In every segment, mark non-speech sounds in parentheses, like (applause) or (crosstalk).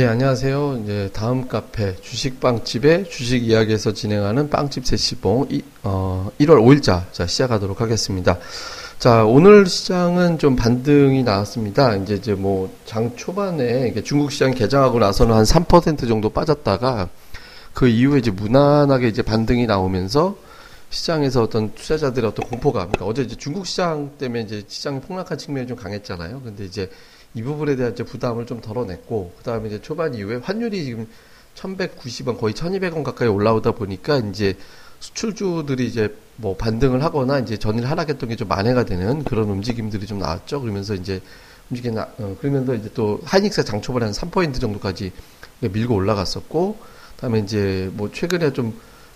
예, 안녕하세요. 이제 다음 카페 주식빵집의 주식 이야기에서 진행하는 빵집 세시봉 이, 어, 1월 5일자 자, 시작하도록 하겠습니다. 자, 오늘 시장은 좀 반등이 나왔습니다. 이제 이제 뭐 장 초반에 중국 시장 개장하고 나서는 한 3% 정도 빠졌다가 그 이후에 이제 무난하게 이제 반등이 나오면서 시장에서 어떤 투자자들의 어떤 공포감, 그러니까 어제 이제 중국 시장 때문에 이제 시장이 폭락한 측면이 좀 강했잖아요. 근데 이제 이 부분에 대한 이제 부담을 좀 덜어냈고 그다음에 이제 초반 이후에 환율이 지금 1190원 거의 1200원 가까이 올라오다 보니까 이제 수출주들이 이제 뭐 반등을 하거나 이제 전일 하락했던 게 좀 만회가 되는 그런 움직임들이 좀 나왔죠. 그러면서 이제 움직이 나, 어, 그러면서 이제 또 하이닉스 장초반에 한 3포인트 정도까지 밀고 올라갔었고, 그다음에 이제 뭐 최근에 좀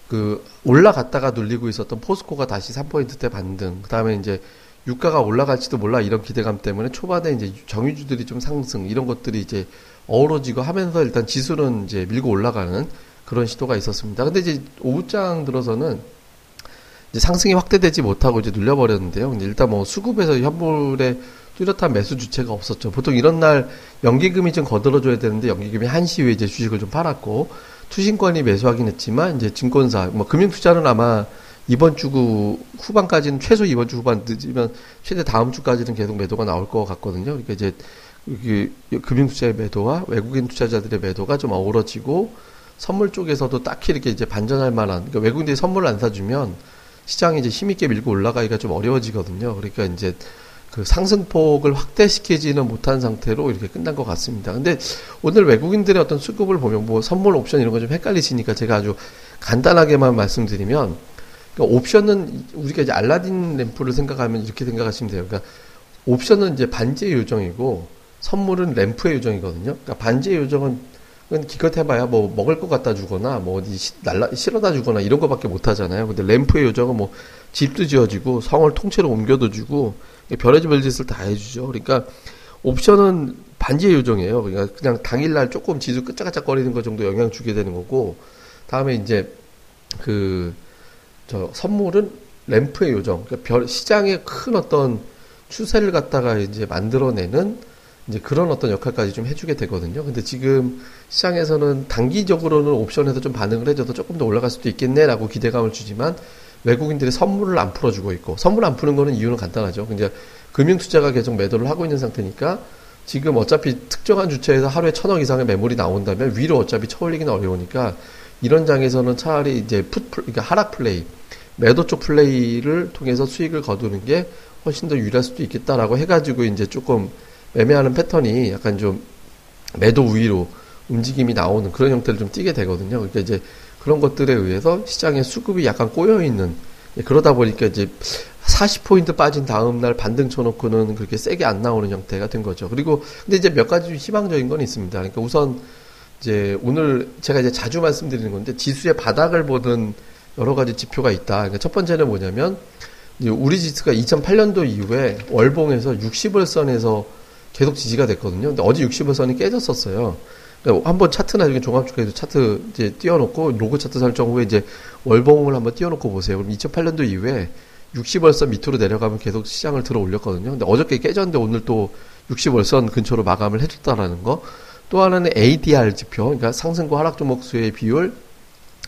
그 올라갔다가 눌리고 있었던 포스코가 다시 3포인트 대 반등, 그다음에 이제 유가가 올라갈지도 몰라 이런 기대감 때문에 초반에 이제 정유주들이 좀 상승 이런 것들이 이제 어우러지고 하면서 일단 지수는 이제 밀고 올라가는 그런 시도가 있었습니다. 근데 이제 오후장 들어서는 이제 상승이 확대되지 못하고 이제 눌려버렸는데요. 근데 일단 뭐 수급에서 현물에 뚜렷한 매수 주체가 없었죠. 보통 이런 날 연기금이 좀 거들어줘야 되는데 연기금이 한 시 후에 이제 주식을 좀 팔았고 투신권이 매수하긴 했지만 이제 증권사 뭐 금융 투자는 아마 이번 주 후반까지는 최소 이번 주 후반 늦으면 최대 다음 주까지는 계속 매도가 나올 것 같거든요. 그러니까 이제 금융 투자의 매도와 외국인 투자자들의 매도가 좀 어우러지고 선물 쪽에서도 딱히 이렇게 이제 반전할 만한 그러니까 외국인들이 선물을 안 사주면 시장이 이제 힘있게 밀고 올라가기가 좀 어려워지거든요. 그러니까 이제 그 상승폭을 확대시키지는 못한 상태로 이렇게 끝난 것 같습니다. 근데 오늘 외국인들의 어떤 수급을 보면 뭐 선물 옵션 이런 거 좀 헷갈리시니까 제가 아주 간단하게만 말씀드리면 그러니까 옵션은 우리가 이제 알라딘 램프를 생각하면 이렇게 생각하시면 돼요. 그러니까 옵션은 이제 반지의 요정이고 선물은 램프의 요정이거든요. 그러니까 반지의 요정은 기껏 해봐야 뭐 먹을 것 갖다 주거나 뭐 어디 날라 실어다 주거나 이런 거밖에 못 하잖아요. 근데 램프의 요정은 뭐 집도 지어지고 성을 통째로 옮겨도 주고 별의별 별짓을 다 해주죠. 그러니까 옵션은 반지의 요정이에요. 그러니까 그냥 당일날 조금 지수 끄짝끄짝 거리는 것 정도 영향 주게 되는 거고 다음에 이제 그 저 선물은 램프의 요정, 그러니까 별 시장의 큰 어떤 추세를 갖다가 이제 만들어내는 이제 그런 어떤 역할까지 좀 해주게 되거든요. 근데 지금 시장에서는 단기적으로는 옵션에서 좀 반응을 해줘도 조금 더 올라갈 수도 있겠네라고 기대감을 주지만 외국인들이 선물을 안 풀어주고 있고 선물 안 푸는 거는 이유는 간단하죠. 이제 금융 투자가 계속 매도를 하고 있는 상태니까 지금 어차피 특정한 주체에서 하루에 천억 이상의 매물이 나온다면 위로 어차피 쳐올리기는 어려우니까 이런 장에서는 차라리 이제 풋, 그러니까 하락 플레이, 매도 쪽 플레이를 통해서 수익을 거두는 게 훨씬 더 유리할 수도 있겠다라고 해가지고 이제 조금 매매하는 패턴이 약간 좀 매도 우위로 움직임이 나오는 그런 형태를 좀 띠게 되거든요. 그러니까 이제 그런 것들에 의해서 시장의 수급이 약간 꼬여 있는 예, 그러다 보니까 이제 40포인트 빠진 다음 날 반등 쳐놓고는 그렇게 세게 안 나오는 형태가 된 거죠. 그리고 근데 이제 몇 가지 희망적인 건 있습니다. 그러니까 우선 이제 오늘 제가 이제 자주 말씀드리는 건데 지수의 바닥을 보는 여러 가지 지표가 있다. 그러니까 첫 번째는 뭐냐면 우리 지수가 2008년도 이후에 월봉에서 60월선에서 계속 지지가 됐거든요. 근데 어제 60월선이 깨졌었어요. 그러니까 한번 차트 나중에 종합주가에도 차트 이제 띄워놓고 로고 차트 설정 후에 이제 월봉을 한번 띄워놓고 보세요. 그럼 2008년도 이후에 60월선 밑으로 내려가면 계속 시장을 들어 올렸거든요. 근데 어저께 깨졌는데 오늘 또 60월선 근처로 마감을 해줬다라는 거. 또 하나는 ADR 지표, 그러니까 상승과 하락 종목 수의 비율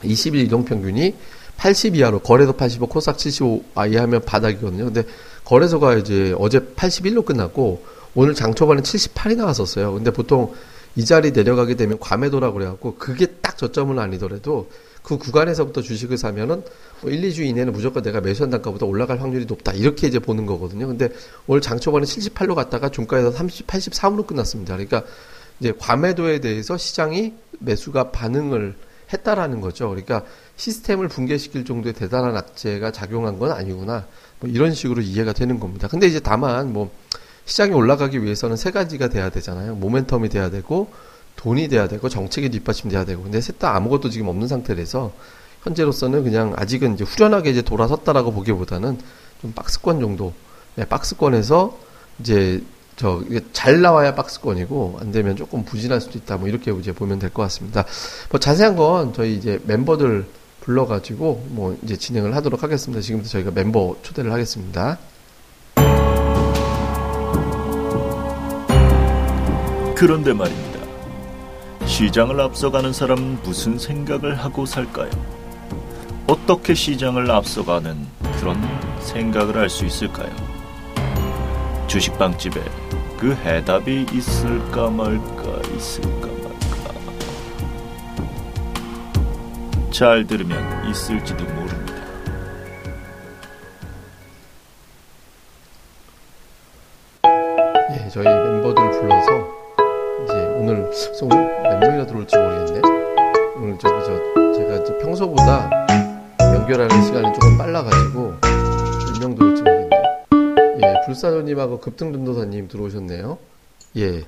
20일 이동평균이 80 이하로 거래소 85, 코스닥 75 이하면 바닥이거든요. 근데 거래소가 이제 어제 81로 끝났고 오늘 장 초반에 78이 나왔었어요. 근데 보통 이 자리 내려가게 되면 과매도라고 그래갖고 그게 딱 저점은 아니더라도 그 구간에서부터 주식을 사면은 뭐 1, 2주 이내는 무조건 내가 매수한 단가보다 올라갈 확률이 높다. 이렇게 이제 보는 거거든요. 근데 오늘 장 초반에 78로 갔다가 종가에서 30, 83으로 끝났습니다. 그러니까 이제 과매도에 대해서 시장이 매수가 반응을 했다라는 거죠. 그러니까 시스템을 붕괴시킬 정도의 대단한 악재가 작용한 건 아니구나. 뭐 이런 식으로 이해가 되는 겁니다. 근데 이제 다만 뭐 시장이 올라가기 위해서는 세 가지가 돼야 되잖아요. 모멘텀이 돼야 되고 돈이 돼야 되고 정책이 뒷받침돼야 되고. 근데 셋 다 아무것도 지금 없는 상태라서 현재로서는 그냥 아직은 이제 후련하게 이제 돌아섰다라고 보기보다는 좀 박스권 정도. 네, 박스권에서 이제 저 이게 잘 나와야 박스권이고 안 되면 조금 부진할 수도 있다. 뭐 이렇게 이제 보면 될 것 같습니다. 뭐 자세한 건 저희 이제 멤버들 불러가지고 뭐 이제 진행을 하도록 하겠습니다. 지금부터 저희가 멤버 초대를 하겠습니다. 그런데 말입니다. 시장을 앞서가는 사람은 무슨 생각을 하고 살까요? 어떻게 시장을 앞서가는 그런 생각을 할 수 있을까요? 주식빵집에 그 해답이 있을까 말까 있을까 말까 잘 들으면 있을지도 모릅니다. 예, 저희 멤버들 불러서 이제 오늘 몇 명이나 들어올지 모르겠네. 오늘 저기 저 제가 평소보다 연결하는 시간이 조금 빨라가지고 불사조님하고 급등전도사님 들어오셨네요. 예.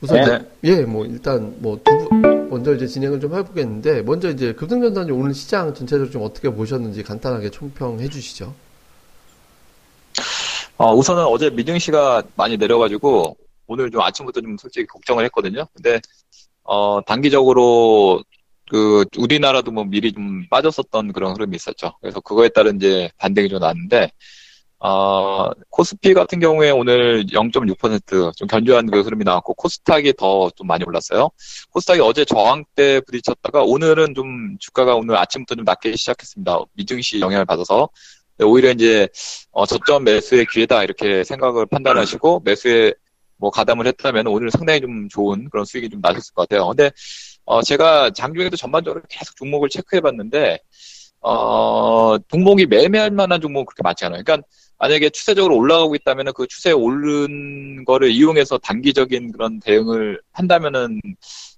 우선 네. 예, 뭐 일단 뭐 두 분 먼저 이제 진행을 좀 해보겠는데 먼저 이제 급등전도사님 오늘 시장 전체적으로 좀 어떻게 보셨는지 간단하게 총평해 주시죠. 어, 우선은 어제 미증시가 많이 내려가지고 오늘 좀 아침부터 좀 솔직히 걱정을 했거든요. 근데 어, 단기적으로 그 우리나라도 뭐 미리 좀 빠졌었던 그런 흐름이 있었죠. 그래서 그거에 따른 이제 반등이 좀 났는데 어, 코스피 같은 경우에 오늘 0.6%좀 견조한 그 흐름이 나왔고 코스닥이 더 좀 많이 올랐어요. 코스닥이 어제 저항대 부딪혔다가 오늘은 좀 주가가 오늘 아침부터 좀 낮게 시작했습니다. 미증시 영향을 받아서 네, 오히려 이제 어, 저점 매수의 기회다 이렇게 생각을 판단하시고 매수에 뭐 가담을 했다면 오늘 상당히 좀 좋은 그런 수익이 좀 나셨을 것 같아요. 근데 어, 제가 장중에도 전반적으로 계속 종목을 체크해 봤는데 어, 종목이 매매할 만한 종목은 그렇게 많지 않아요. 그러니까 만약에 추세적으로 올라가고 있다면 그 추세에 오른 거를 이용해서 단기적인 그런 대응을 한다면은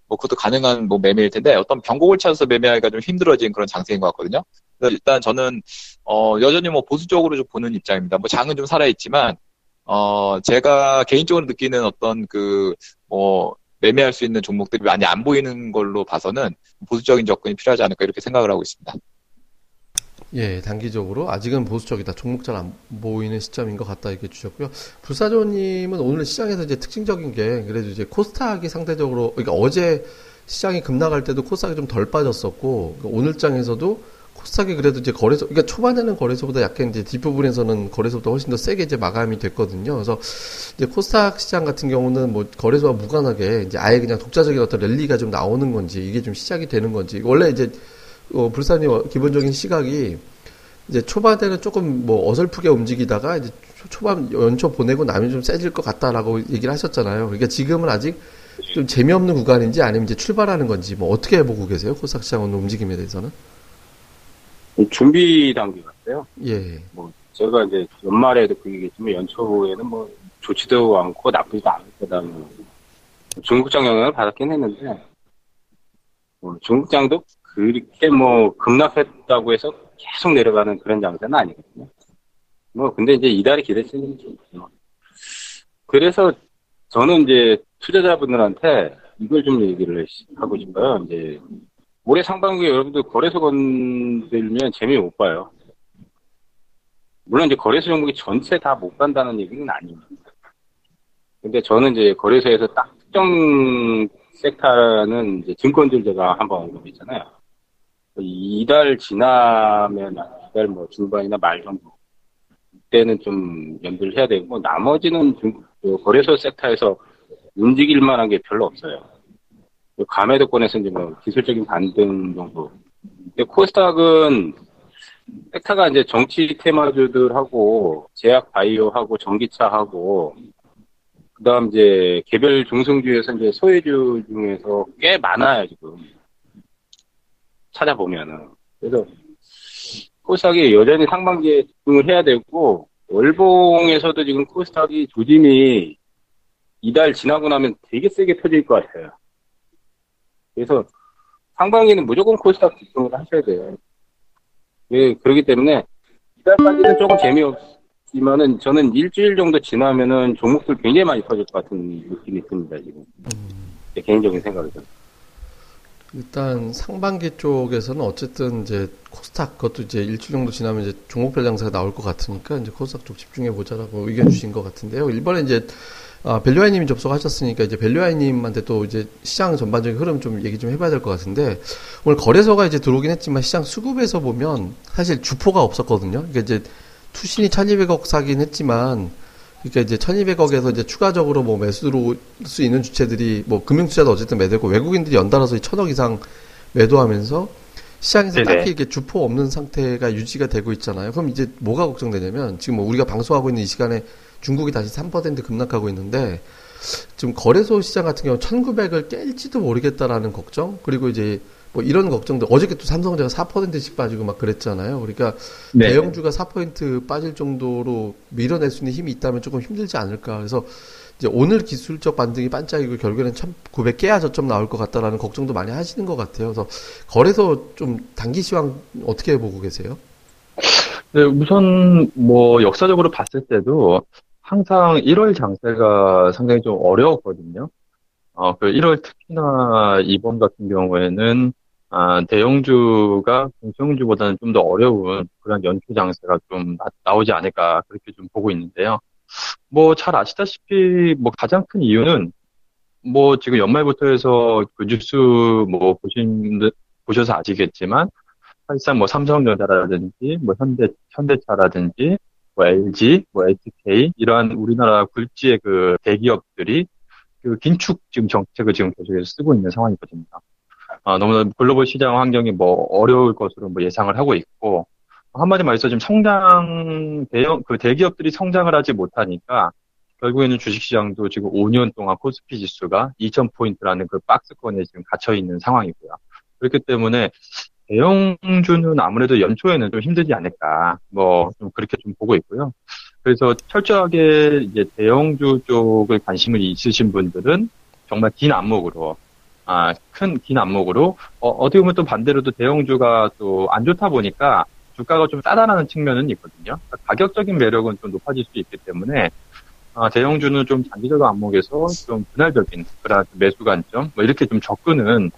뭐 그것도 가능한 뭐 매매일 텐데 어떤 변곡을 찾아서 매매하기가 좀 힘들어진 그런 장세인 것 같거든요. 일단 저는 어 여전히 뭐 보수적으로 좀 보는 입장입니다. 뭐 장은 좀 살아 있지만 어 제가 개인적으로 느끼는 어떤 그뭐 매매할 수 있는 종목들이 많이 안 보이는 걸로 봐서는 보수적인 접근이 필요하지 않을까 이렇게 생각을 하고 있습니다. 예, 단기적으로 아직은 보수적이다. 종목 잘 안 보이는 시점인 것 같다 이렇게 주셨고요. 불사조님은 오늘 시장에서 이제 특징적인 게 그래도 이제 코스닥이 상대적으로 그러니까 어제 시장이 급락할 때도 코스닥이 좀 덜 빠졌었고 그러니까 오늘 장에서도 코스닥이 그래도 이제 거래소 그러니까 초반에는 거래소보다 약간 이제 뒷부분에서는 거래소보다 훨씬 더 세게 이제 마감이 됐거든요. 그래서 이제 코스닥 시장 같은 경우는 뭐 거래소와 무관하게 이제 아예 그냥 독자적인 어떤 랠리가 좀 나오는 건지 이게 좀 시작이 되는 건지 원래 이제 어, 불사님 기본적인 시각이 이제 초반에는 조금 뭐 어설프게 움직이다가 이제 초- 초반 연초 보내고 나면 좀 세질 것 같다라고 얘기를 하셨잖아요. 그러니까 지금은 아직 좀 재미없는 구간인지 아니면 이제 출발하는 건지 뭐 어떻게 보고 계세요? 코스닥 시장 오늘 움직임에 대해서는? 준비 단계 같아요. 예. 뭐 제가 이제 연말에도 그 얘기했지만 연초에는 뭐 좋지도 않고 나쁘지도 않을 거다. 뭐 중국장 영향을 받았긴 했는데 뭐 중국장도 그렇게 뭐 급락했다고 해서 계속 내려가는 그런 장세는 아니거든요. 뭐 근데 이제 이달이 기대치는 좀. 그래서 저는 이제 투자자분들한테 이걸 좀 얘기를 하고 싶어요. 이제 올해 상반기에 여러분들 거래소 건들면 재미 못 봐요. 물론 이제 거래소 종목이 전체 다 못 간다는 얘기는 아닙니다. 근데 저는 이제 거래소에서 딱 특정 섹터는 이제 증권들 제가 한번 언급했잖아요. 이달 지나면 이달 뭐 중반이나 말 정도 이때는 좀 연두를 해야 되고 나머지는 중- 그 거래소 섹터에서 움직일 만한 게 별로 없어요. 감해도권에서 이제 뭐 기술적인 반등 정도. 근데 코스닥은 섹터가 이제 정치 테마주들하고 제약 바이오하고 전기차하고 그다음 이제 개별 중성주에서 이제 소외주 중에서 꽤 많아요 지금 찾아보면은 그래서 코스닥이 여전히 상반기에 집중을 해야 되고 월봉에서도 지금 코스닥이 조짐이 이달 지나고 나면 되게 세게 펴질 것 같아요. 그래서 상반기는 무조건 코스닥 집중을 하셔야 돼요. 예, 그렇기 때문에 이달까지는 조금 재미없지만은 저는 일주일 정도 지나면은 종목들 굉장히 많이 퍼질 것 같은 느낌이 듭니다, 지금. 제 개인적인 생각이죠. 일단 상반기 쪽에서는 어쨌든 이제 코스닥 그것도 이제 일주일 정도 지나면 이제 종목별 장사가 나올 것 같으니까 이제 코스닥 쪽 집중해 보자라고 의견 주신 것 같은데요. 이번에 이제 아, 벨류아이님이 접속하셨으니까 이제 벨류아이님한테 또 이제 시장 전반적인 흐름 좀 얘기 좀 해봐야 될 것 같은데 오늘 거래소가 이제 들어오긴 했지만 시장 수급에서 보면 사실 주포가 없었거든요. 그러니까 이제 투신이 1,200억 사긴 했지만 그러니까 이제 1200억에서 이제 추가적으로 뭐 매수로 수 있는 주체들이 뭐 금융 투자도 어쨌든 매도했고 외국인들이 연달아서 1000억 이상 매도하면서 시장에서 네네. 딱히 이렇게 주포 없는 상태가 유지가 되고 있잖아요. 그럼 이제 뭐가 걱정되냐면 지금 뭐 우리가 방송하고 있는 이 시간에 중국이 다시 3% 급락하고 있는데 지금 거래소 시장 같은 경우 1900을 깰지도 모르겠다라는 걱정 그리고 이제 뭐 이런 걱정도 어저께 또 삼성전자 4%씩 빠지고 막 그랬잖아요. 그러니까 네. 대형주가 4포인트 빠질 정도로 밀어낼 수 있는 힘이 있다면 조금 힘들지 않을까. 그래서 이제 오늘 기술적 반등이 반짝이고 결국에는 1900 깨야 저점 나올 것 같다라는 걱정도 많이 하시는 것 같아요. 그래서 거래소 좀 단기 시황 어떻게 보고 계세요? 네, 우선 뭐 역사적으로 봤을 때도 항상 1월 장세가 상당히 좀 어려웠거든요. 어, 그 1월 특히나 이번 같은 경우에는 아, 대형주가 중소형주보다는 좀 더 어려운 그런 연초 장세가 좀 나, 오지 않을까 그렇게 좀 보고 있는데요. 뭐 잘 아시다시피 뭐 가장 큰 이유는 뭐 지금 연말부터 해서 그 뉴스 뭐 보신 보셔서 아시겠지만 사실상 뭐 삼성전자라든지 뭐 현대 현대차라든지 뭐 LG, 뭐 SK 이러한 우리나라 굴지의 그 대기업들이 그 긴축 지금 정책을 지금 계속해서 쓰고 있는 상황이거든요. 아, 너무나 글로벌 시장 환경이 뭐 어려울 것으로 뭐 예상을 하고 있고 한마디 말해서 지금 성장 대형 그 대기업들이 성장을 하지 못하니까 결국에는 주식시장도 지금 5년 동안 코스피 지수가 2,000포인트라는 그 박스권에 지금 gat혀 있는 상황이고요. 그렇기 때문에 대형주는 아무래도 연초에는 좀 힘들지 않을까, 뭐, 좀 그렇게 좀 보고 있고요. 그래서 철저하게 이제 대형주 쪽을 관심을 있으신 분들은 정말 긴 안목으로, 아, 큰 긴 안목으로, 어, 어떻게 보면 또 반대로도 대형주가 또 안 좋다 보니까 주가가 좀 싸다라는 측면은 있거든요. 그러니까 가격적인 매력은 좀 높아질 수 있기 때문에, 아, 대형주는 좀 장기적 안목에서 좀 분할적인 그런 매수 관점, 뭐 이렇게 좀 접근은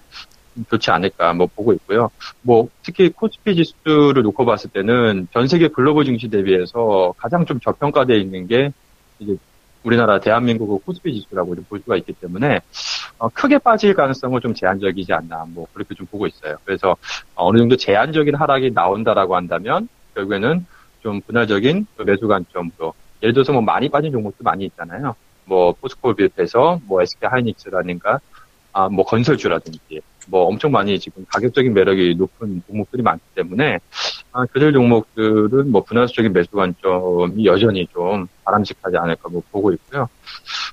좀 좋지 않을까 뭐 보고 있고요. 뭐 특히 코스피 지수를 놓고 봤을 때는 전 세계 글로벌 증시 대비해서 가장 좀 저평가되어 있는 게 이제 우리나라 대한민국의 코스피 지수라고 볼 수가 있기 때문에 어, 크게 빠질 가능성은 좀 제한적이지 않나 뭐 그렇게 좀 보고 있어요. 그래서 어느 정도 제한적인 하락이 나온다라고 한다면 결국에는 좀 분할적인 그 매수 관점으로 예를 들어서 뭐 많이 빠진 종목도 많이 있잖아요. 뭐 포스코를 비롯해서 뭐 SK 하이닉스라든가 아 뭐 건설주라든지 뭐 엄청 많이 지금 가격적인 매력이 높은 종목들이 많기 때문에 아, 그들 종목들은 뭐 분할적인 매수 관점이 여전히 좀 바람직하지 않을까 뭐 보고 있고요.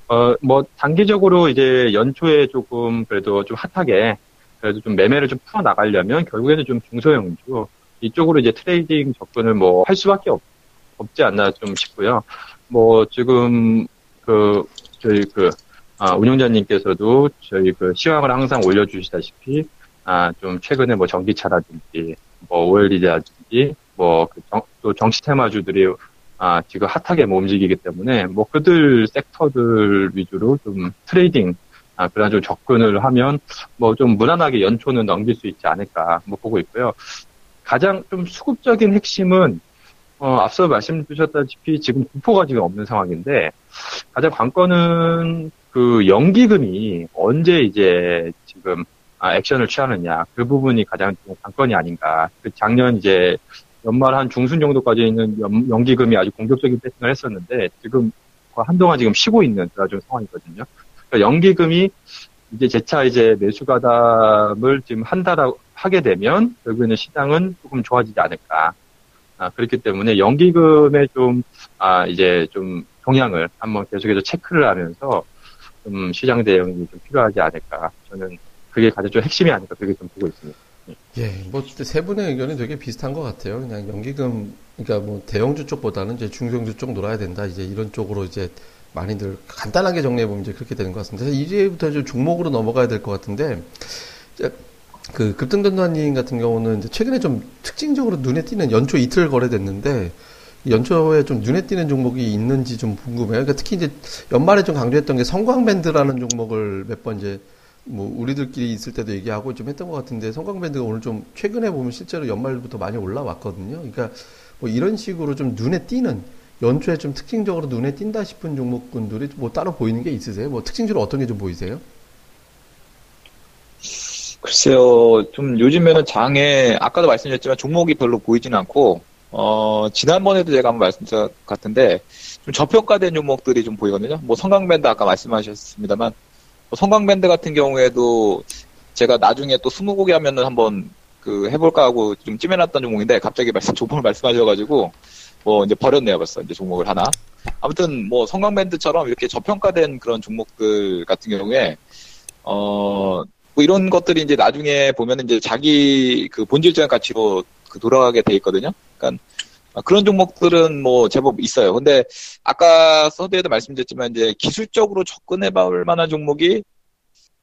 어, 뭐 단기적으로 이제 연초에 조금 그래도 좀 핫하게 그래도 좀 매매를 좀 풀어 나가려면 결국에는 좀 중소형주 이쪽으로 이제 트레이딩 접근을 뭐 할 수밖에 없, 없지 않나 좀 싶고요. 뭐 지금 그 저희 그 아, 운영자님께서도 저희 그 시황을 항상 올려주시다시피, 아, 좀 최근에 뭐 전기차라든지, 뭐 OLED라든지, 뭐또 정치 테마주들이 아, 지금 핫하게 뭐 움직이기 때문에 뭐 그들 섹터들 위주로 좀 트레이딩, 아, 그런 좀 접근을 하면 뭐 좀 무난하게 연초는 넘길 수 있지 않을까 뭐 보고 있고요. 가장 좀 수급적인 핵심은 어, 앞서 말씀 주셨다시피 지금 주포가 지금 없는 상황인데 가장 관건은 그 연기금이 언제 이제 지금 아, 액션을 취하느냐 그 부분이 가장 좀 관건이 아닌가. 그 작년 이제 연말 한 중순 정도까지 있는 연, 연기금이 아주 공격적인 패턴을 했었는데 지금 한동안 지금 쉬고 있는 그런 좀 상황이거든요. 그러니까 연기금이 이제 재차 이제 매수 가담을 지금 한다라 하게 되면 결국에는 시장은 조금 좋아지지 않을까. 아, 그렇기 때문에 연기금의 좀, 아, 이제 좀 동향을 한번 계속해서 체크를 하면서 좀 시장 대응이 좀 필요하지 않을까. 저는 그게 가장 좀 핵심이 아닐까 그렇게 좀 보고 있습니다. 예, 뭐 세 분의 의견이 되게 비슷한 것 같아요. 그냥 연기금, 그러니까 뭐 대형주 쪽보다는 이제 중소형주 쪽 놀아야 된다. 이제 이런 쪽으로 이제 많이들 간단하게 정리해 보면 이제 그렇게 되는 것 같습니다. 이제부터 좀 종목으로 넘어가야 될 것 같은데 그 급등전도님 같은 경우는 최근에 좀 특징적으로 눈에 띄는 연초 이틀 거래됐는데 연초에 좀 눈에 띄는 종목이 있는지 좀 궁금해요. 그러니까 특히 이제 연말에 좀 강조했던 게 성광밴드라는 종목을 몇 번 이제 뭐 우리들끼리 있을 때도 얘기하고 좀 했던 것 같은데 성광밴드가 오늘 좀 최근에 보면 실제로 연말부터 많이 올라왔거든요. 그러니까 뭐 이런 식으로 좀 눈에 띄는 연초에 좀 특징적으로 눈에 띈다 싶은 종목군들이 뭐 따로 보이는 게 있으세요? 뭐 특징적으로 어떤 게 좀 보이세요? 글쎄요, 좀 요즘에는 장에, 아까도 말씀드렸지만 종목이 별로 보이진 않고, 어, 지난번에도 제가 한번 말씀드렸 것 같은데, 좀 저평가된 종목들이 좀 보이거든요. 뭐 성강밴드 아까 말씀하셨습니다만 뭐 성강밴드 같은 경우에도 제가 나중에 또 스무고개 하면은 한번 그 해볼까 하고 좀 찜해놨던 종목인데 갑자기 말씀 종목을 말씀하셔가지고 뭐 이제 버렸네요 벌써 이제 종목을 하나. 아무튼 뭐 성강밴드처럼 이렇게 저평가된 그런 종목들 같은 경우에 어. 뭐 이런 것들이 이제 나중에 보면 이제 자기 그 본질적인 가치로 그 돌아가게 돼 있거든요. 그러니까 그런 종목들은 뭐 제법 있어요. 근데 아까 서두에도 말씀드렸지만 이제 기술적으로 접근해 볼 만한 종목이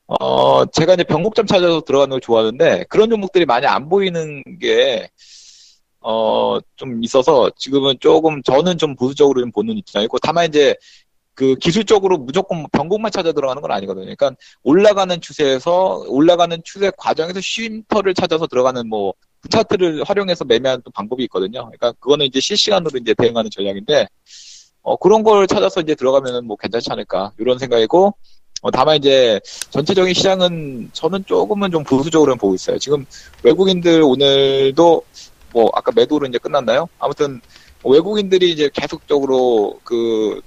어 제가 이제 병목점 찾아서 들어가는 걸 좋아하는데 그런 종목들이 많이 안 보이는 게 어, 좀 있어서 지금은 조금 저는 좀 보수적으로 좀 보는 입장이고 다만 이제 그 기술적으로 무조건 변곡만 찾아 들어가는 건 아니거든요. 그러니까 올라가는 추세에서 올라가는 추세 과정에서 쉼터를 찾아서 들어가는 뭐 차트를 활용해서 매매하는 또 방법이 있거든요. 그러니까 그거는 이제 실시간으로 이제 대응하는 전략인데 어 그런 걸 찾아서 이제 들어가면은 뭐 괜찮지 않을까 이런 생각이고 어, 다만 이제 전체적인 시장은 저는 조금은 좀 보수적으로 보고 있어요. 지금 외국인들 오늘도 뭐 아까 매도로 이제 끝났나요? 아무튼 외국인들이 이제 계속적으로 그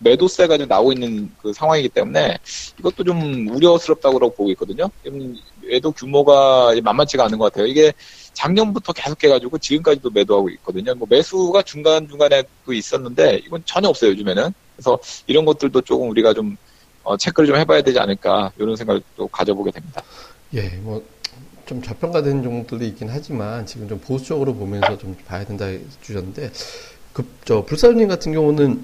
매도세가 좀 나오고 있는 그 상황이기 때문에 이것도 좀 우려스럽다고 보고 있거든요. 매도 규모가 만만치가 않은 것 같아요. 이게 작년부터 계속 해가지고 지금까지도 매도하고 있거든요. 뭐 매수가 중간중간에 또 있었는데 이건 전혀 없어요, 요즘에는. 그래서 이런 것들도 조금 우리가 좀 어, 체크를 좀 해봐야 되지 않을까 이런 생각을 또 가져보게 됩니다. 예, 뭐 좀 저평가된 종목들도 있긴 하지만 지금 좀 보수적으로 보면서 좀 봐야 된다 주셨는데 그저 불사님 같은 경우는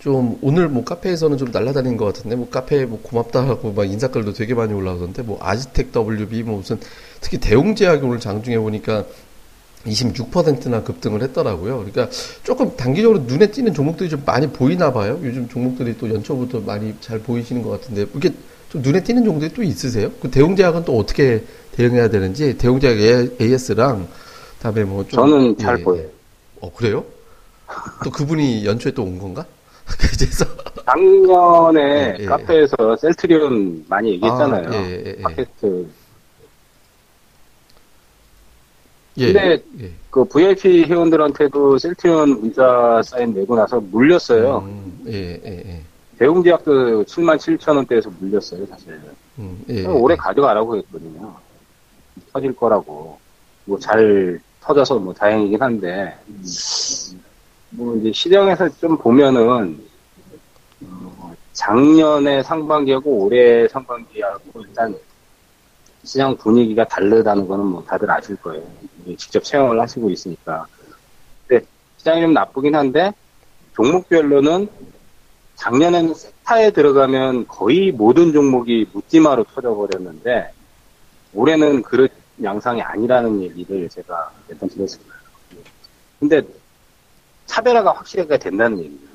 좀 오늘 뭐 카페에서는 좀 날라다닌 것 같은데 뭐 카페 뭐 고맙다 하고 막 인사글도 되게 많이 올라오던데 뭐 아지텍 WB 뭐 무슨 특히 대웅제약이 오늘 장중에 보니까 26%나 급등을 했더라고요. 그러니까 조금 단기적으로 눈에 띄는 종목들이 좀 많이 보이나 봐요. 요즘 종목들이 또 연초부터 많이 잘 보이시는 것 같은데 이게 좀 눈에 띄는 종목들이 또 있으세요? 그 대웅제약은 또 어떻게 대응해야 되는지 대웅제약 AS랑 다음에 뭐 좀, 저는 잘 예, 보여요. 어 그래요? 또 그분이 연초에 또 온 건가? (laughs) 그래서 작년에 예, 예. 카페에서 셀트리온 많이 얘기했잖아요. 아, 예, 예, 예. 팟캐스트. 예, 근데 그 VIP 회원들한테도 셀트리온 문자 사인 내고 나서 물렸어요. 음, 예, 예, 예. 대웅제약도 7만 7천 원대에서 물렸어요, 사실. 음, 예, 올해 가져가라고 했거든요. 터질 거라고. 뭐 잘 터져서 뭐 다행이긴 한데, 뭐 이제 시장에서 좀 보면은 어, 작년에 상반기하고 올해 상반기하고 일단 시장 분위기가 다르다는 거는 뭐 다들 아실 거예요. 직접 체험을 하시고 있으니까. 근데 시장이 좀 나쁘긴 한데 종목별로는 작년에는 세타에 들어가면 거의 모든 종목이 묻지마로 터져버렸는데 올해는 그런 양상이 아니라는 얘기를 제가 몇번 드렸습니다. 근데 차별화가 확실하게 된다는 얘기입니다.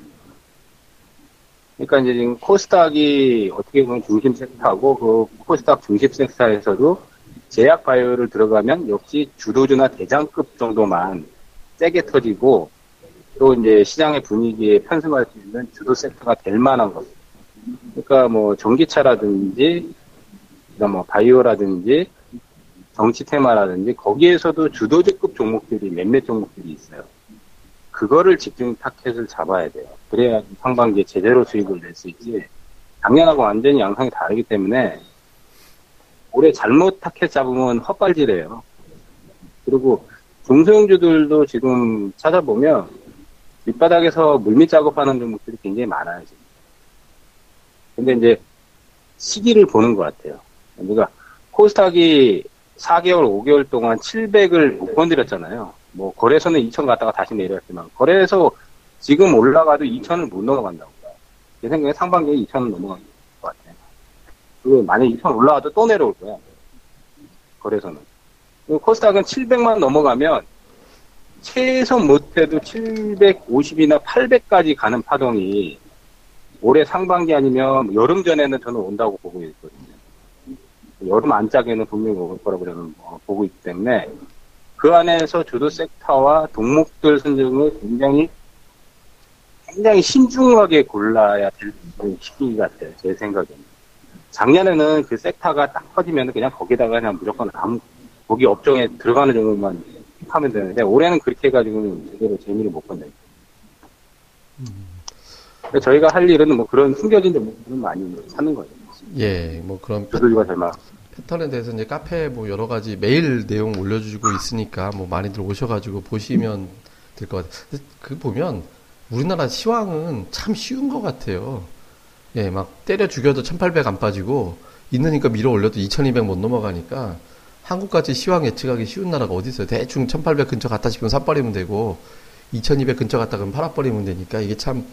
그러니까 이제 지금 코스닥이 어떻게 보면 중심 섹터고 그 코스닥 중심 섹터에서도 제약 바이오를 들어가면 역시 주도주나 대장급 정도만 세게 터지고 또 이제 시장의 분위기에 편승할 수 있는 주도 섹터가 될 만한 것. 그러니까 뭐 전기차라든지 뭐 바이오라든지 정치 테마라든지 거기에서도 주도주급 종목들이 몇몇 종목들이 있어요. 그거를 집중 타켓을 잡아야 돼요. 그래야 상반기에 제대로 수익을 낼 수 있지. 작년하고 완전히 양상이 다르기 때문에 올해 잘못 타켓 잡으면 헛발질해요. 그리고 중소형주들도 지금 찾아보면 밑바닥에서 물밑 작업하는 종목들이 굉장히 많아요. 지금. 근데 이제 시기를 보는 것 같아요. 우리가 코스닥이 4개월, 5개월 동안 700을 못 건드렸잖아요. 뭐 거래소는 2천 갔다가 다시 내려왔지만 거래소 지금 올라가도 2천을 못 넘어간다고. 제 생각에 상반기에 2천은 넘어갈 것 같아요. 그리고 만약 2천 올라가도 또 내려올 거야. 거래소는. 코스닥은 700만 넘어가면 최소 못해도 750이나 800까지 가는 파동이 올해 상반기 아니면 여름 전에는 저는 온다고 보고 있거든요. 여름 안짝에는 분명히 올 거라고 저는 어, 보고 있기 때문에 그 안에서 주도 섹터와 동목들 선정을 굉장히 굉장히 신중하게 골라야 될 시기 같아요. 제 생각에는. 작년에는 그 섹터가 딱 터지면 그냥 거기다가 그냥 무조건 아무, 거기 업종에 들어가는 정도만 하면 되는데 올해는 그렇게 해가지고 제대로 재미를 못 건다. 음. 저희가 할 일은 뭐 그런 숨겨진 정보들은 많이 사는 거예요. 예, 뭐 그런 조들과 잘 맞. 패턴에 대해서 이제 카페에 뭐 여러 가지 메일 내용 올려주고 있으니까 뭐 많이들 오셔가지고 보시면 될 것 같아요. 그 보면 우리나라 시황은 참 쉬운 것 같아요. 예, 막 때려 죽여도 1800 안 빠지고 있으니까 밀어 올려도 2200 못 넘어가니까 한국같이 시황 예측하기 쉬운 나라가 어디 있어요? 대충 1800 근처 갔다 싶으면 삽버리면 되고 2200 근처 갔다 그러면 팔아버리면 되니까 이게 참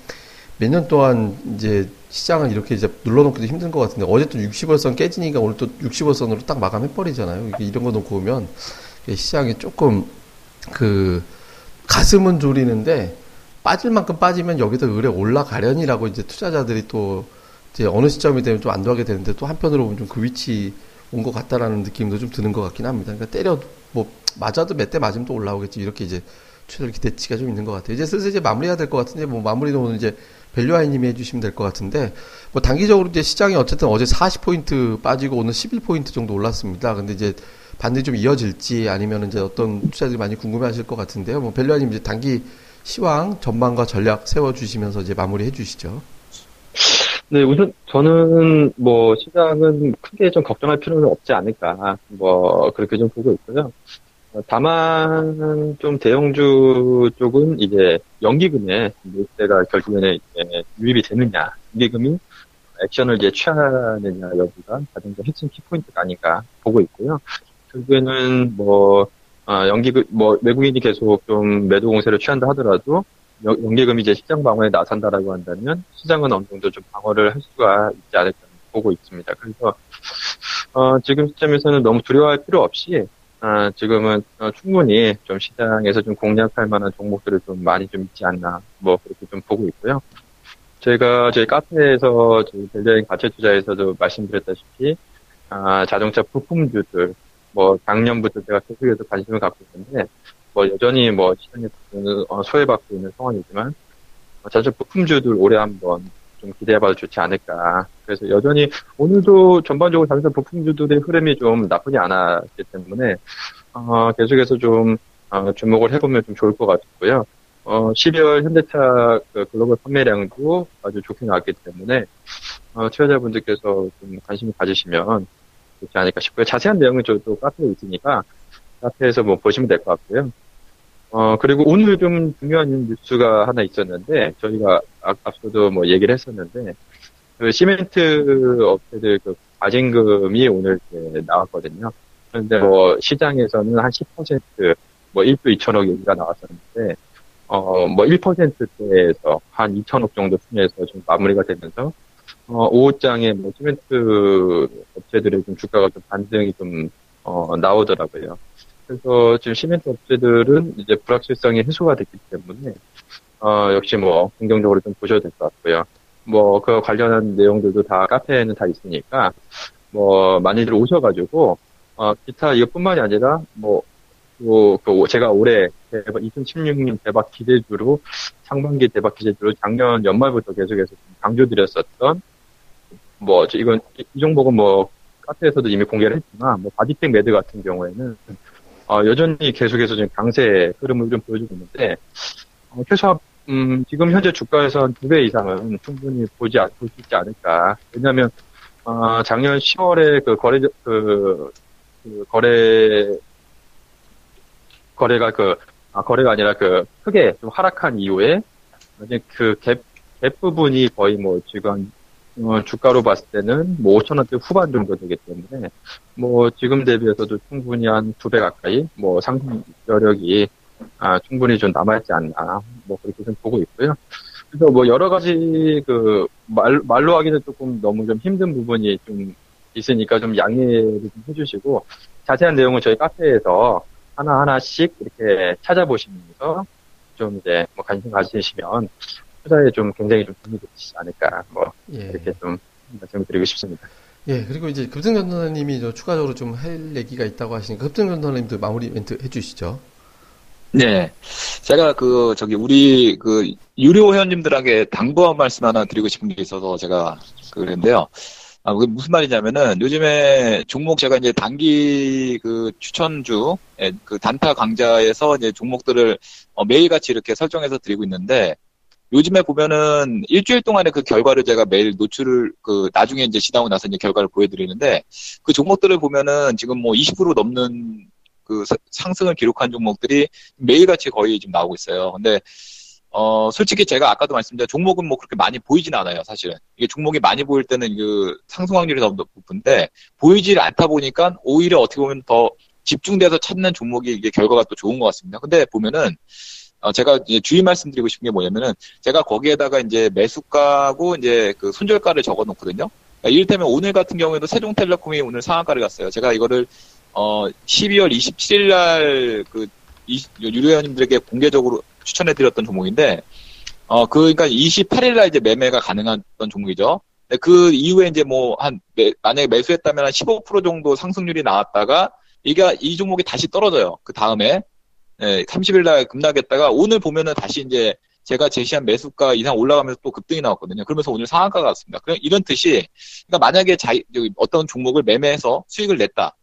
몇 년 동안 이제 시장을 이렇게 이제 눌러놓기도 힘든 것 같은데 어제 또 60월선 깨지니까 오늘 또 60월선으로 딱 마감해버리잖아요. 이런 거 놓고 보면 시장이 조금 그 가슴은 졸이는데 빠질 만큼 빠지면 여기서 의뢰 올라가려니라고 이제 투자자들이 또 이제 어느 시점이 되면 좀 안도하게 되는데 또 한편으로 보면 좀 그 위치 온 것 같다라는 느낌도 좀 드는 것 같긴 합니다. 그러니까 때려 뭐 맞아도 몇 대 맞으면 또 올라오겠지 이렇게 이제 투자들 기대치가 좀 있는 것 같아요. 이제 슬슬 이제 마무리해야 될 것 같은데 뭐 마무리는 오늘 이제 밸류아이님이 해주시면 될 것 같은데 뭐 단기적으로 이제 시장이 어쨌든 어제 40포인트 빠지고 오늘 11포인트 정도 올랐습니다. 근데 이제 반등이 좀 이어질지 아니면 이제 어떤 투자들이 많이 궁금해하실 것 같은데요. 뭐 밸류아이님 이제 단기 시황 전망과 전략 세워주시면서 이제 마무리해 주시죠. 네, 우선 저는 뭐 시장은 크게 좀 걱정할 필요는 없지 않을까 뭐 그렇게 좀 보고 있고요. 어, 다만 좀 대형주 쪽은 이제 연기금에 물때가 결국에는 유입이 되느냐, 연기금이 액션을 이제 취하느냐 여부가 가장 핵심 키포인트가 아닌가 보고 있고요. 결국에는 뭐 아, 연기금 뭐 외국인이 계속 좀 매도 공세를 취한다 하더라도 연기금이 이제 시장 방어에 나선다라고 한다면 시장은 어느 정도 좀 방어를 할 수가 있지 않을까 보고 있습니다. 그래서 어, 지금 시점에서는 너무 두려워할 필요 없이 어, 지금은 어, 충분히 좀 시장에서 좀 공략할 만한 종목들을 좀 많이 좀 있지 않나 뭐 그렇게 좀 보고 있고요. 저희가 저희 카페에서 저희 벨리아인 가치 투자에서도 말씀드렸다시피 아, 자동차 부품주들 뭐 작년부터 제가 계속해서 관심을 갖고 있는데 뭐 여전히 뭐 시장에서는 어, 소외받고 있는 상황이지만 어, 자동차 부품주들 올해 한번 좀 기대해봐도 좋지 않을까. 그래서 여전히 오늘도 전반적으로 자동차 부품주들의 흐름이 좀 나쁘지 않았기 때문에 어, 계속해서 좀 어, 주목을 해보면 좀 좋을 것 같고요. 어, 12월 현대차 그 글로벌 판매량도 아주 좋게 나왔기 때문에 어, 투자자분들께서 좀 관심을 가지시면 좋지 않을까 싶고요. 자세한 내용은 저도 카페에 있으니까 카페에서 뭐 보시면 될 것 같고요. 어, 그리고 오늘 좀 중요한 뉴스가 하나 있었는데, 저희가 아, 앞서도 뭐 얘기를 했었는데, 그 시멘트 업체들 그 과징금이 오늘 나왔거든요. 그런데 뭐 시장에서는 한 10%, 뭐 1조 2천억 얘기가 나왔었는데, 어, 뭐 1%대에서 한 2천억 정도 순에서 좀 마무리가 되면서, 어, 5호장의 뭐 시멘트 업체들의 좀 주가가 좀 반등이 좀, 어, 나오더라고요. 그래서 지금 시멘트 업체들은 이제 불확실성이 해소가 됐기 때문에 어, 역시 뭐 긍정적으로 좀 보셔도 될것 같고요. 뭐 그 관련한 내용들도 다 카페에는 다 있으니까 뭐 많이들 오셔가지고 어, 기타 이것뿐만이 아니라 뭐 그, 그 제가 올해 대박 2016년 대박 기대주로 상반기 대박 기대주로 작년 연말부터 계속해서 강조드렸었던 뭐 이건 이 종목은 뭐 카페에서도 이미 공개를 했지만 뭐 바디텍메드 같은 경우에는 어, 여전히 계속해서 지금 강세 흐름을 좀 보여주고 있는데 어, 최소한 음, 지금 현재 주가에서 한 두 배 이상은 충분히 보지 볼수 있지 않을까. 왜냐하면 어, 작년 10월에 그 거래 그, 그 거래 거래가 그 아, 거래가 아니라 그 크게 좀 하락한 이후에 이제 그 갭 갭 부분이 거의 뭐 지금 어, 주가로 봤을 때는 뭐 5천 원대 후반 정도 되기 때문에 뭐 지금 대비해서도 충분히 한 두 배 가까이 뭐 상승 여력이 아, 충분히 좀 남아있지 않나 뭐 그렇게 좀 보고 있고요. 그래서 뭐 여러 가지 그 말, 말로 하기는 조금 너무 좀 힘든 부분이 좀 있으니까 좀 양해를 좀 해주시고 자세한 내용은 저희 카페에서 하나 하나씩 이렇게 찾아보시면서 좀 이제 뭐 관심 가지시면 투자에 좀 굉장히 좀 도움이 되지 않을까 뭐 예. 이렇게 좀 말씀을 드리고 싶습니다. 예, 그리고 이제 급등 전도사님이 추가적으로 좀 할 얘기가 있다고 하시니까 급등 전도사님도 마무리 멘트 해주시죠. 네, 제가 그 저기 우리 그 유료 회원님들에게 당부한 말씀 하나 드리고 싶은 게 있어서 제가 그랬는데요. 아, 그게 무슨 말이냐면은 요즘에 종목 제가 이제 단기 그 추천주 그 단타 강좌에서 이제 종목들을 어, 매일같이 이렇게 설정해서 드리고 있는데 요즘에 보면은 일주일 동안의 그 결과를 제가 매일 노출을 그 나중에 이제 지나고 나서 이제 결과를 보여드리는데 그 종목들을 보면은 지금 뭐 20% 넘는 그 사- 상승을 기록한 종목들이 매일같이 거의 지금 나오고 있어요. 근데 어 솔직히 제가 아까도 말씀드린 종목은 뭐 그렇게 많이 보이진 않아요, 사실은. 이게 종목이 많이 보일 때는 그 상승 확률이 더 높은데 보이질 않다 보니까 오히려 어떻게 보면 더 집중돼서 찾는 종목이 이게 결과가 또 좋은 것 같습니다. 근데 보면은 어, 제가 이제 주의 말씀드리고 싶은 게 뭐냐면은 제가 거기에다가 이제 매수가고 이제 그 손절가를 적어 놓거든요. 그러니까 이를테면 오늘 같은 경우에도 세종텔레콤이 오늘 상한가를 갔어요. 제가 이거를 어 12월 27일 날그 유료회원님들에게 공개적으로 추천해 드렸던 종목인데 어그 그러니까 28일 날 이제 매매가 가능한 종목이죠. 그 이후에 이제 뭐 한 만약에 매수했다면 한 15% 정도 상승률이 나왔다가 이게 이 종목이 다시 떨어져요. 그 다음에 예, 30일 날 급락했다가 오늘 보면은 다시 이제 제가 제시한 매수가 이상 올라가면서 또 급등이 나왔거든요. 그러면서 오늘 상한가가 왔습니다. 그럼 이런 뜻이 그러니까 만약에 자 어떤 종목을 매매해서 수익을 냈다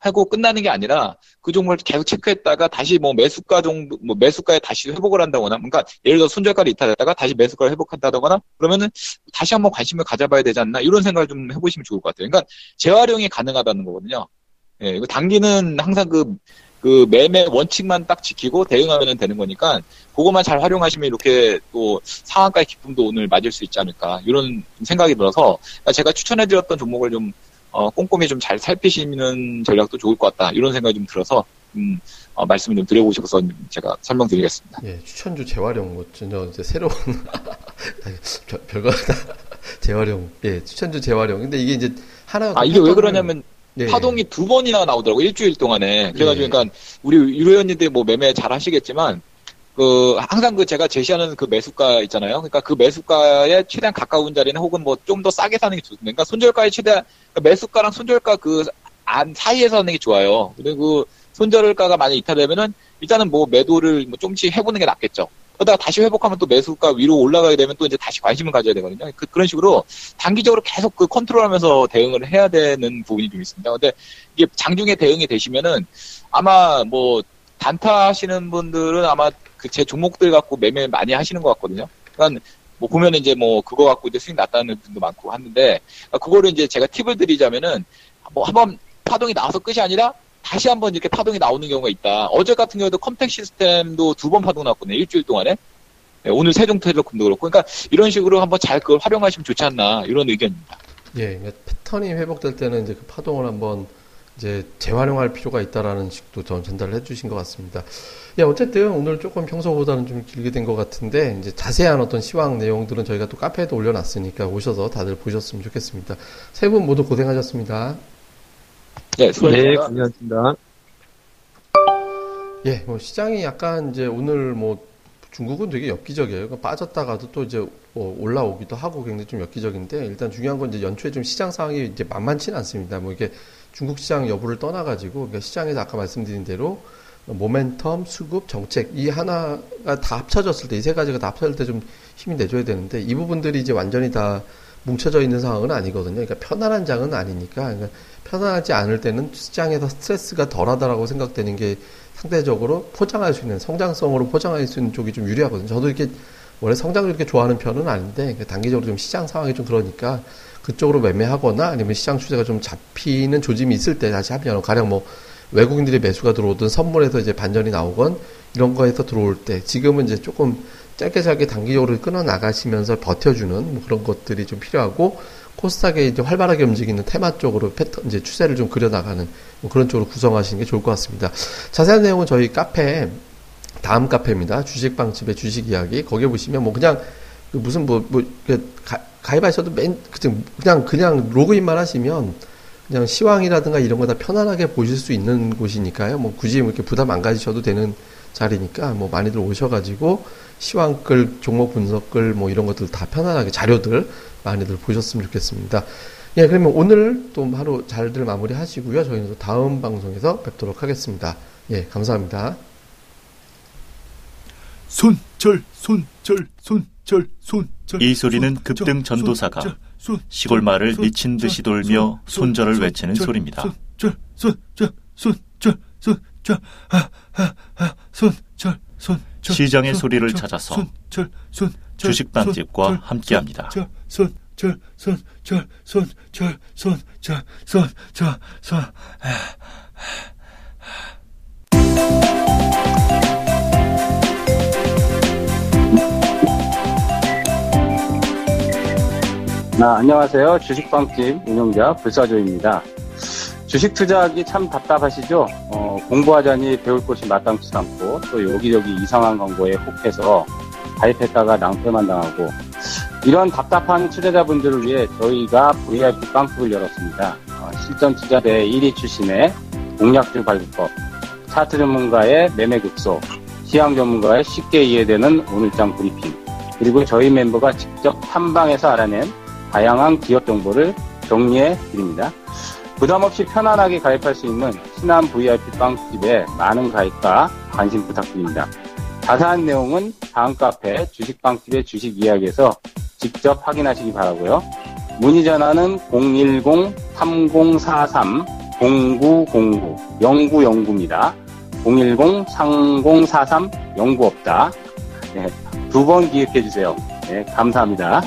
하고 끝나는 게 아니라 그 종목을 계속 체크했다가 다시 뭐 매수가 정도 뭐 매수가에 다시 회복을 한다거나 그러니까 예를 들어 손절가를 이탈했다가 다시 매수가를 회복한다거나 그러면은 다시 한번 관심을 가져봐야 되지 않나 이런 생각을 좀 해보시면 좋을 것 같아요. 그러니까 재활용이 가능하다는 거거든요. 예, 이거 단기는 항상 그, 그 매매 원칙만 딱 지키고 대응하면 되는 거니까 그것만 잘 활용하시면 이렇게 또 상한가의 기쁨도 오늘 맞을 수 있지 않을까 이런 생각이 들어서 제가 추천해드렸던 종목을 좀 어, 꼼꼼히 좀 잘 살피시는 전략도 좋을 것 같다. 이런 생각이 좀 들어서 음, 어, 말씀을 좀 드려보고 싶어서 제가 설명드리겠습니다. 예, 추천주 재활용 뭐 전혀 이제 새로운 (laughs) 별- 별거다 (laughs) 재활용. 예 추천주 재활용. 근데 이게 이제 하나 아 이게 왜 그러냐면 예, 파동이 두 번이나 나오더라고 일주일 동안에. 그래가지고 예. 그러니까 우리 유료연님들 뭐 매매 잘 하시겠지만 그 항상 그 제가 제시하는 그 매수가 있잖아요 그러니까 그 매수가에 최대한 가까운 자리는 혹은 뭐 좀 더 싸게 사는 게 좋습니다 그러니까 손절가에 최대한 그러니까 매수가랑 손절가 그 안 사이에서 하는 게 좋아요 그리고 손절가가 많이 이탈되면은 일단은 뭐 매도를 뭐 좀씩 해보는 게 낫겠죠 그러다가 다시 회복하면 또 매수가 위로 올라가게 되면 또 이제 다시 관심을 가져야 되거든요. 그, 런 식으로 단기적으로 계속 그 컨트롤하면서 대응을 해야 되는 부분이 좀 있습니다. 근데 이게 장중에 대응이 되시면은 아마 뭐 단타 하시는 분들은 아마 그 제 종목들 갖고 매매 많이 하시는 것 같거든요. 그러니까 뭐 보면 이제 뭐 그거 갖고 이제 수익 났다는 분도 많고 하는데 그거를 이제 제가 팁을 드리자면은 뭐 한번 파동이 나와서 끝이 아니라 다시 한번 이렇게 파동이 나오는 경우가 있다. 어제 같은 경우에도 컴택 시스템도 두 번 파동 났거든요. 일주일 동안에. 네, 오늘 세종텔레콤도 그렇고. 그러니까 이런 식으로 한번 잘 그걸 활용하시면 좋지 않나. 이런 의견입니다. 예, 그러니까 패턴이 회복될 때는 이제 그 파동을 한번 이제 재활용할 필요가 있다라는 식도 전 전달을 해주신 것 같습니다. 예, 어쨌든 오늘 조금 평소보다는 좀 길게 된 것 같은데 이제 자세한 어떤 시황 내용들은 저희가 또 카페에도 올려놨으니까 오셔서 다들 보셨으면 좋겠습니다. 세 분 모두 고생하셨습니다. 네, 네, 수고하셨습니다. 고생하셨습니다. 예, 뭐 시장이 약간 이제 오늘 뭐 중국은 되게 엽기적이에요. 그러니까 빠졌다가도 또 이제 뭐 올라오기도 하고 굉장히 좀 엽기적인데 일단 중요한 건 이제 연초에 좀 시장 상황이 이제 만만치는 않습니다. 뭐 이게 중국 시장 여부를 떠나가지고 그러니까 시장에서 아까 말씀드린 대로 모멘텀, 수급, 정책 이 하나가 다 합쳐졌을 때 이 세 가지가 다 합쳐질 때 좀 힘이 내줘야 되는데 이 부분들이 이제 완전히 다 뭉쳐져 있는 상황은 아니거든요. 그러니까 편안한 장은 아니니까 그러니까 편안하지 않을 때는 시장에서 스트레스가 덜하다라고 생각되는 게 상대적으로 포장할 수 있는 성장성으로 포장할 수 있는 쪽이 좀 유리하거든요. 저도 이렇게 원래 성장을 이렇게 좋아하는 편은 아닌데 단기적으로 좀 시장 상황이 좀 그러니까 그쪽으로 매매하거나 아니면 시장 추세가 좀 잡히는 조짐이 있을 때 다시 하면 가령 뭐 외국인들이 매수가 들어오든 선물에서 이제 반전이 나오건 이런 거에서 들어올 때 지금은 이제 조금 짧게 짧게 단기적으로 끊어 나가시면서 버텨주는 뭐 그런 것들이 좀 필요하고 코스닥에 이제 활발하게 움직이는 테마 쪽으로 패턴 이제 추세를 좀 그려 나가는 뭐 그런 쪽으로 구성하시는 게 좋을 것 같습니다. 자세한 내용은 저희 카페 다음 카페입니다. 주식방집의 주식 이야기 거기에 보시면 뭐 그냥 그 무슨 뭐뭐 가입하셔도 맨 그냥 그냥 로그인만 하시면 그냥 시황이라든가 이런 거 다 편안하게 보실 수 있는 곳이니까요. 뭐 굳이 뭐 이렇게 부담 안 가지셔도 되는 자리니까 뭐 많이들 오셔가지고 시황글, 종목 분석글 뭐 이런 것들 다 편안하게 자료들 많이들 보셨으면 좋겠습니다. 예, 그러면 오늘 또 하루 잘들 마무리 하시고요. 저희는 또 다음 방송에서 뵙도록 하겠습니다. 예, 감사합니다. 손절, 손절, 손절, 손절. 이 소리는 급등 전도사가 시골 마을을 미친 듯이 돌며 손절을 외치는 소리입니다. 손절, 손절, 손절, 손절, 아, 아, 아, 손절. 시장의 소리를 찾아서 주식빵집과 함께합니다. 손, 절, 손, 절, 손, 절, 손, 절, 손, 절, 손. 아, 안녕하세요. 주식빵집 운영자 불사조입니다. 주식 투자하기 참 답답하시죠? 어, 공부하자니 배울 곳이 마땅치 않고 또 여기저기 이상한 광고에 혹해서 가입했다가 낭패만 당하고 이런 답답한 투자자분들을 위해 저희가 VIP 빵집을 열었습니다. 어, 실전 투자대 1위 출신의 공략주 발급법, 차트 전문가의 매매 극소, 시황 전문가의 쉽게 이해되는 오늘장 브리핑, 그리고 저희 멤버가 직접 탐방해서 알아낸 다양한 기업 정보를 정리해 드립니다. 부담 없이 편안하게 가입할 수 있는 신한 VIP 빵집에 많은 가입과 관심 부탁드립니다. 자세한 내용은 다음 카페 주식빵집의 주식 이야기에서 직접 확인하시기 바라고요. 문의 전화는 010-3043-0909 0909입니다. 010-3043-09없다. 네, 두번 기획해 주세요. 네, 감사합니다.